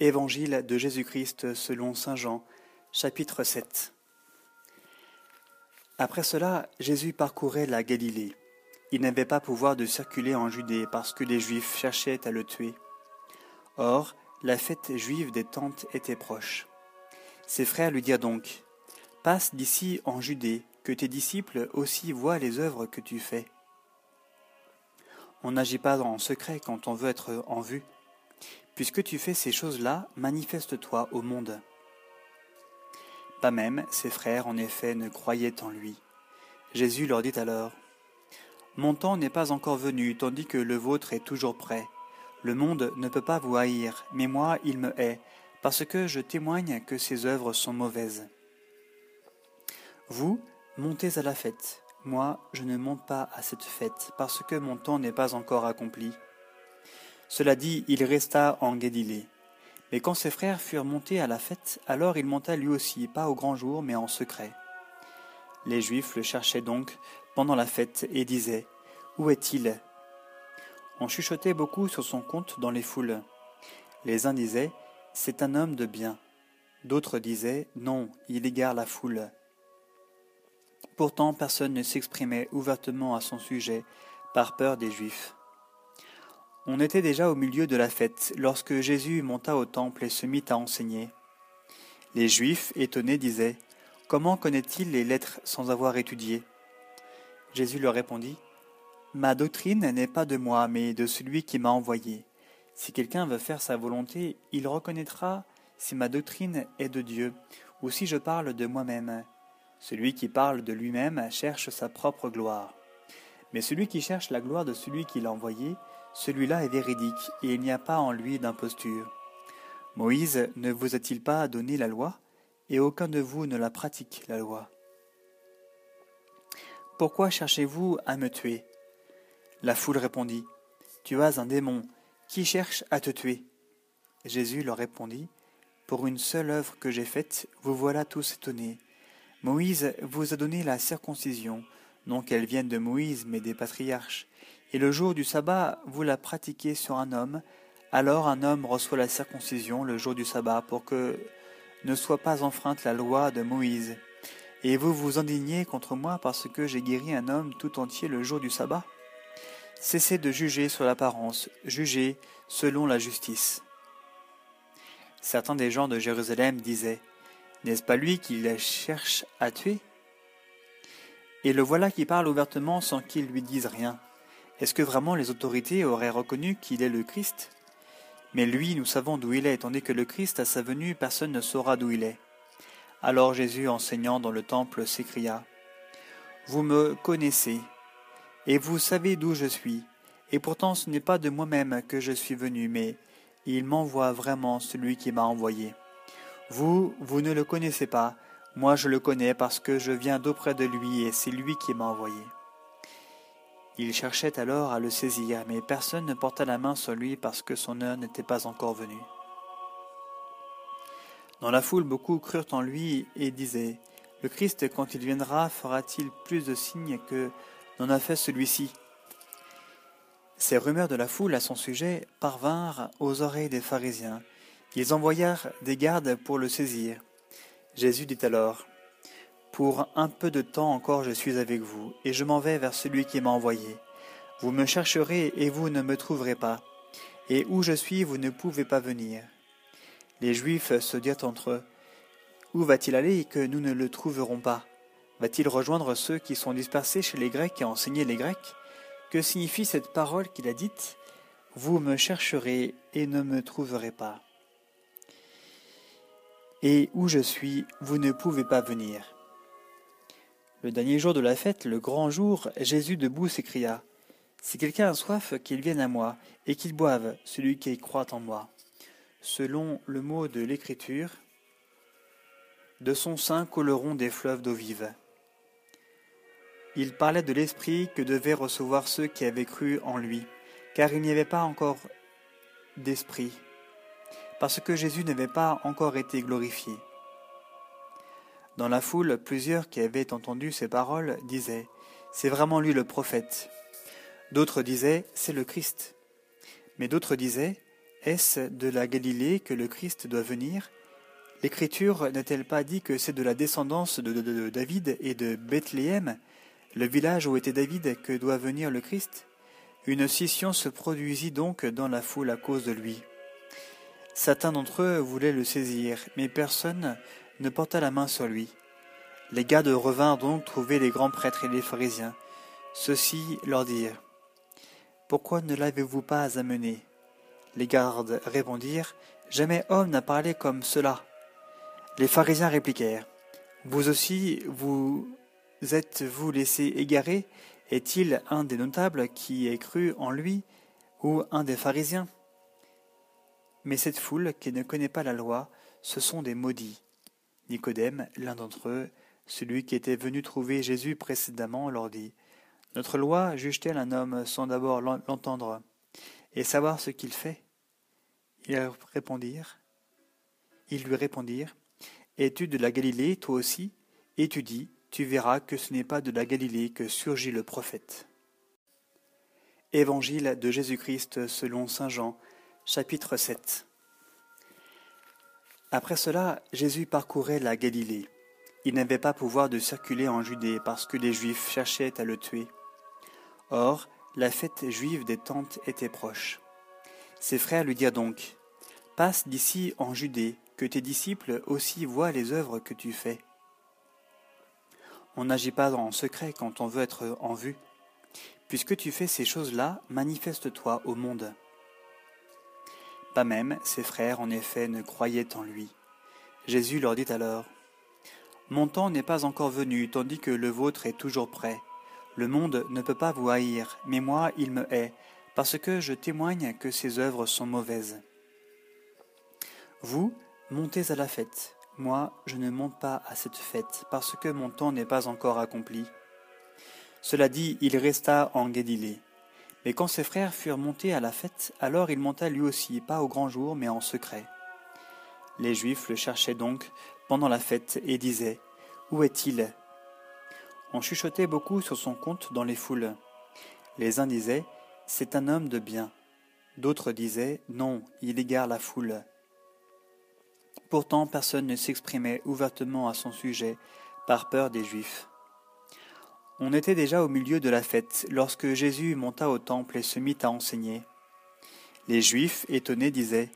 Évangile de Jésus-Christ selon Saint Jean, chapitre 7. Après cela, Jésus parcourait la Galilée. Il n'avait pas pouvoir de circuler en Judée parce que les Juifs cherchaient à le tuer. Or, la fête juive des tentes était proche. Ses frères lui dirent donc Passe d'ici en Judée, que tes disciples aussi voient les œuvres que tu fais. On n'agit pas en secret quand on veut être en vue. Puisque tu fais ces choses-là, manifeste-toi au monde. Pas même ses frères, en effet, ne croyaient en lui. Jésus leur dit alors Mon temps n'est pas encore venu, tandis que le vôtre est toujours prêt. Le monde ne peut pas vous haïr, mais moi il me hait, parce que je témoigne que ses œuvres sont mauvaises. Vous, montez à la fête. Moi, je ne monte pas à cette fête, parce que mon temps n'est pas encore accompli. Cela dit, il resta en Galilée. Mais quand ses frères furent montés à la fête, alors il monta lui aussi, pas au grand jour, mais en secret. Les Juifs le cherchaient donc pendant la fête et disaient Où est-il? On chuchotait beaucoup sur son compte dans les foules. Les uns disaient C'est un homme de bien. D'autres disaient Non, il égare la foule. Pourtant personne ne s'exprimait ouvertement à son sujet, par peur des Juifs. On était déjà au milieu de la fête, lorsque Jésus monta au temple et se mit à enseigner. Les Juifs, étonnés, disaient Comment connaît-il les lettres sans avoir étudié? Jésus leur répondit Ma doctrine n'est pas de moi, mais de celui qui m'a envoyé. Si quelqu'un veut faire sa volonté, il reconnaîtra si ma doctrine est de Dieu, ou si je parle de moi-même. Celui qui parle de lui-même cherche sa propre gloire. Mais celui qui cherche la gloire de celui qui l'a envoyé, celui-là est véridique, et il n'y a pas en lui d'imposture. Moïse ne vous a-t-il pas donné la loi, et aucun de vous ne la pratique, la loi Pourquoi cherchez-vous à me tuer? La foule répondit, Tu as un démon, qui cherche à te tuer Jésus leur répondit, Pour une seule œuvre que j'ai faite, vous voilà tous étonnés. Moïse vous a donné la circoncision, non qu'elle vienne de Moïse, mais des patriarches. Et le jour du sabbat, vous la pratiquez sur un homme. Alors un homme reçoit la circoncision le jour du sabbat pour que ne soit pas enfreinte la loi de Moïse. Et vous vous indignez contre moi parce que j'ai guéri un homme tout entier le jour du sabbat Cessez de juger sur l'apparence, jugez selon la justice. Certains des gens de Jérusalem disaient n'est-ce pas lui qui la cherche à tuer? Et le voilà qui parle ouvertement sans qu'il lui dise rien. Est-ce que vraiment les autorités auraient reconnu qu'il est le Christ? Mais lui, nous savons d'où il est, tandis que le Christ, à sa venue, personne ne saura d'où il est. Alors Jésus, enseignant dans le temple, s'écria Vous me connaissez, et vous savez d'où je suis, et pourtant ce n'est pas de moi-même que je suis venu, mais il m'envoie vraiment celui qui m'a envoyé. Vous, vous ne le connaissez pas, moi je le connais parce que je viens d'auprès de lui et c'est lui qui m'a envoyé. Il cherchait alors à le saisir, mais personne ne porta la main sur lui parce que son heure n'était pas encore venue. Dans la foule, beaucoup crurent en lui et disaient Le Christ, quand il viendra, fera-t-il plus de signes que n'en a fait celui-ci? Ces rumeurs de la foule à son sujet parvinrent aux oreilles des pharisiens. Ils envoyèrent des gardes pour le saisir. Jésus dit alors, Pour un peu de temps encore je suis avec vous, et je m'en vais vers celui qui m'a envoyé. Vous me chercherez et vous ne me trouverez pas, et où je suis vous ne pouvez pas venir. Les Juifs se dirent entre eux, Où va-t-il aller que nous ne le trouverons pas? Va-t-il rejoindre ceux qui sont dispersés chez les Grecs et enseigner les Grecs? Que signifie cette parole qu'il a dite? Vous me chercherez et ne me trouverez pas et où je suis, vous ne pouvez pas venir. Le dernier jour de la fête, le grand jour, Jésus debout s'écria Si quelqu'un a soif, qu'il vienne à moi, et qu'il boive, celui qui croit en moi. Selon le mot de l'Écriture, de son sein couleront des fleuves d'eau vive. Il parlait de l'Esprit que devaient recevoir ceux qui avaient cru en lui, car il n'y avait pas encore d'Esprit parce que Jésus n'avait pas encore été glorifié. Dans la foule, plusieurs qui avaient entendu ces paroles disaient C'est vraiment lui le prophète. D'autres disaient C'est le Christ. Mais d'autres disaient Est-ce de la Galilée que le Christ doit venir? L'Écriture n'a-t-elle pas dit que c'est de la descendance de, David et de Bethléem, le village où était David, que doit venir le Christ? Une scission se produisit donc dans la foule à cause de lui. Certains d'entre eux voulaient le saisir, mais personne ne porta la main sur lui. Les gardes revinrent donc trouver les grands prêtres et les pharisiens. Ceux-ci leur dirent Pourquoi ne l'avez-vous pas amené? Les gardes répondirent Jamais homme n'a parlé comme cela. Les pharisiens répliquèrent Vous aussi, vous êtes-vous laissé égarer? Est-il un des notables qui ait cru en lui ou un des pharisiens? Mais cette foule qui ne connaît pas la loi, ce sont des maudits. Nicodème, l'un d'entre eux, celui qui était venu trouver Jésus précédemment, leur dit Notre loi juge-t-elle un homme sans d'abord l'entendre et savoir ce qu'il fait? Ils répondirent Ils lui répondirent Es-tu de la Galilée, toi aussi? Et tu dis Tu verras que ce n'est pas de la Galilée que surgit le prophète. Évangile de Jésus-Christ selon saint Jean, chapitre 7. Après cela, Jésus parcourait la Galilée. Il n'avait pas pouvoir de circuler en Judée parce que les Juifs cherchaient à le tuer. Or, la fête juive des tentes était proche. Ses frères lui dirent donc Passe d'ici en Judée, que tes disciples aussi voient les œuvres que tu fais. On n'agit pas en secret quand on veut être en vue. Puisque tu fais ces choses-là, manifeste-toi au monde. Même ses frères, en effet, ne croyaient en lui. Jésus leur dit alors Mon temps n'est pas encore venu, tandis que le vôtre est toujours prêt. Le monde ne peut pas vous haïr, mais moi il me hait, parce que je témoigne que ses œuvres sont mauvaises. Vous, montez à la fête. Moi, je ne monte pas à cette fête, parce que mon temps n'est pas encore accompli. Cela dit, il resta en Galilée. Mais quand ses frères furent montés à la fête, alors il monta lui aussi, pas au grand jour, mais en secret. Les Juifs le cherchaient donc pendant la fête et disaient Où est-il? On chuchotait beaucoup sur son compte dans les foules. Les uns disaient C'est un homme de bien. D'autres disaient Non, il égare la foule. Pourtant personne ne s'exprimait ouvertement à son sujet par peur des Juifs. On était déjà au milieu de la fête lorsque Jésus monta au temple et se mit à enseigner. Les Juifs, étonnés, disaient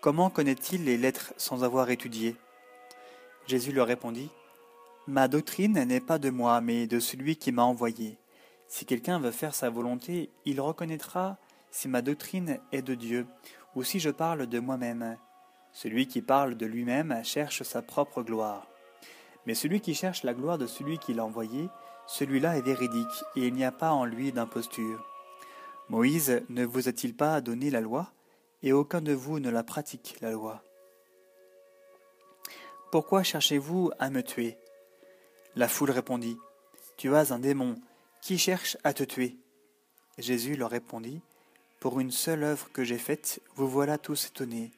Comment connaît-il les lettres sans avoir étudié? Jésus leur répondit Ma doctrine n'est pas de moi, mais de celui qui m'a envoyé. Si quelqu'un veut faire sa volonté, il reconnaîtra si ma doctrine est de Dieu ou si je parle de moi-même. Celui qui parle de lui-même cherche sa propre gloire. Mais celui qui cherche la gloire de celui qui l'a envoyé, celui-là est véridique, et il n'y a pas en lui d'imposture. Moïse ne vous a-t-il pas donné la loi, et aucun de vous ne la pratique, la loi Pourquoi cherchez-vous à me tuer? La foule répondit, Tu as un démon, qui cherche à te tuer? Jésus leur répondit, Pour une seule œuvre que j'ai faite, vous voilà tous étonnés.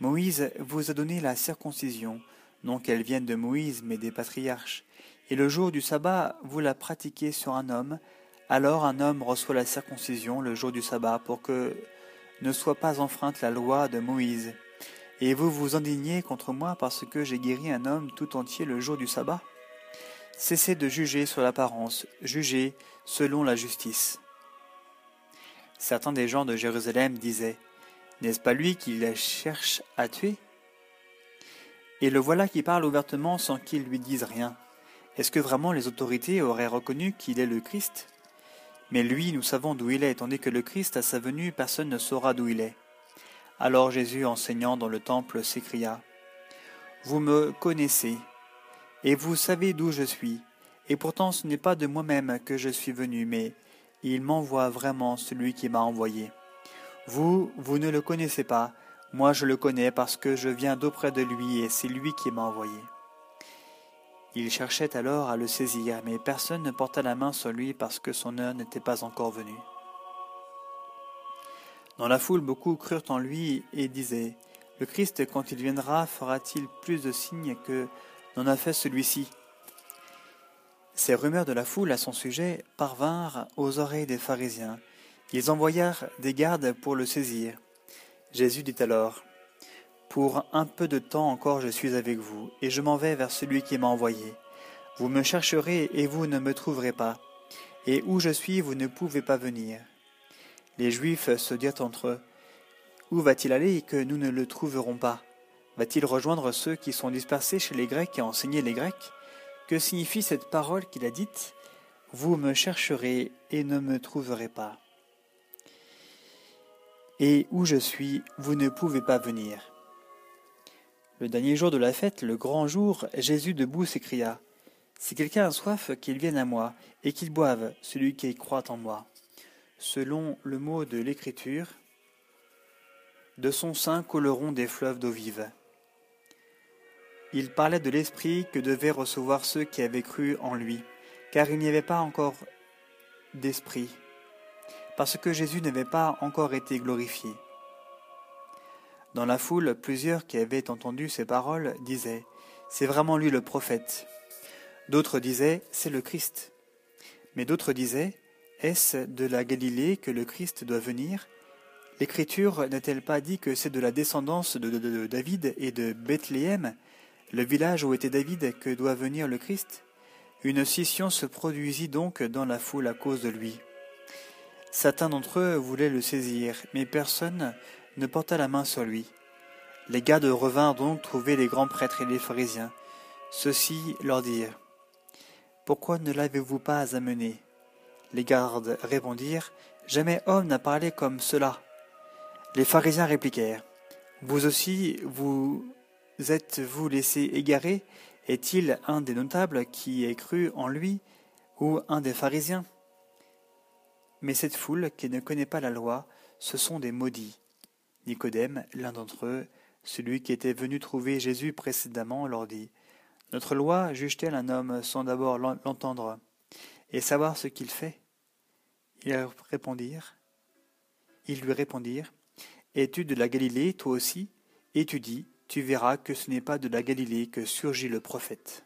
Moïse vous a donné la circoncision, non qu'elle vienne de Moïse, mais des patriarches. Et le jour du sabbat, vous la pratiquez sur un homme, alors un homme reçoit la circoncision le jour du sabbat pour que ne soit pas enfreinte la loi de Moïse. Et vous vous indignez contre moi parce que j'ai guéri un homme tout entier le jour du sabbat Cessez de juger sur l'apparence, jugez selon la justice. Certains des gens de Jérusalem disaient N'est-ce pas lui qui la cherche à tuer? Et le voilà qui parle ouvertement sans qu'il lui dise rien. Est-ce que vraiment les autorités auraient reconnu qu'il est le Christ? Mais lui, nous savons d'où il est, tandis que le Christ, à sa venue, personne ne saura d'où il est. Alors Jésus, enseignant dans le temple, s'écria Vous me connaissez, et vous savez d'où je suis, et pourtant ce n'est pas de moi-même que je suis venu, mais il m'envoie vraiment celui qui m'a envoyé. Vous, vous ne le connaissez pas, moi je le connais parce que je viens d'auprès de lui, et c'est lui qui m'a envoyé. Il cherchait alors à le saisir, mais personne ne porta la main sur lui parce que son heure n'était pas encore venue. Dans la foule, beaucoup crurent en lui et disaient Le Christ, quand il viendra, fera-t-il plus de signes que n'en a fait celui-ci? Ces rumeurs de la foule à son sujet parvinrent aux oreilles des pharisiens. Ils envoyèrent des gardes pour le saisir. Jésus dit alors, Pour un peu de temps encore je suis avec vous, et je m'en vais vers celui qui m'a envoyé. Vous me chercherez et vous ne me trouverez pas, et où je suis vous ne pouvez pas venir. Les Juifs se dirent entre eux, Où va-t-il aller que nous ne le trouverons pas? Va-t-il rejoindre ceux qui sont dispersés chez les Grecs et enseigner les Grecs? Que signifie cette parole qu'il a dite? Vous me chercherez et ne me trouverez pas. Et où je suis, vous ne pouvez pas venir. Le dernier jour de la fête, le grand jour, Jésus debout s'écria Si quelqu'un a soif, qu'il vienne à moi, et qu'il boive, celui qui croit en moi. Selon le mot de l'Écriture, de son sein couleront des fleuves d'eau vive. Il parlait de l'Esprit que devaient recevoir ceux qui avaient cru en lui, car il n'y avait pas encore d'Esprit, parce que Jésus n'avait pas encore été glorifié. Dans la foule, plusieurs qui avaient entendu ces paroles disaient C'est vraiment lui le prophète. D'autres disaient C'est le Christ. Mais d'autres disaient Est-ce de la Galilée que le Christ doit venir? L'Écriture n'a-t-elle pas dit que c'est de la descendance de, de David et de Bethléem le village où était David que doit venir le Christ? Une scission se produisit donc dans la foule à cause de lui. Certains d'entre eux voulaient le saisir, mais personne ne porta la main sur lui. Les gardes revinrent donc trouver les grands prêtres et les pharisiens. Ceux-ci leur dirent Pourquoi ne l'avez-vous pas amené? Les gardes répondirent Jamais homme n'a parlé comme cela. Les pharisiens répliquèrent Vous aussi, vous êtes-vous laissé égarer? Est-il un des notables qui ait cru en lui ou un des pharisiens? Mais cette foule qui ne connaît pas la loi, ce sont des maudits. Nicodème, l'un d'entre eux, celui qui était venu trouver Jésus précédemment, leur dit Notre loi juge-t-elle un homme sans d'abord l'entendre et savoir ce qu'il fait? Ils répondirent Ils lui répondirent Es-tu de la Galilée, toi aussi? Et tu dis tu verras que ce n'est pas de la Galilée que surgit le prophète.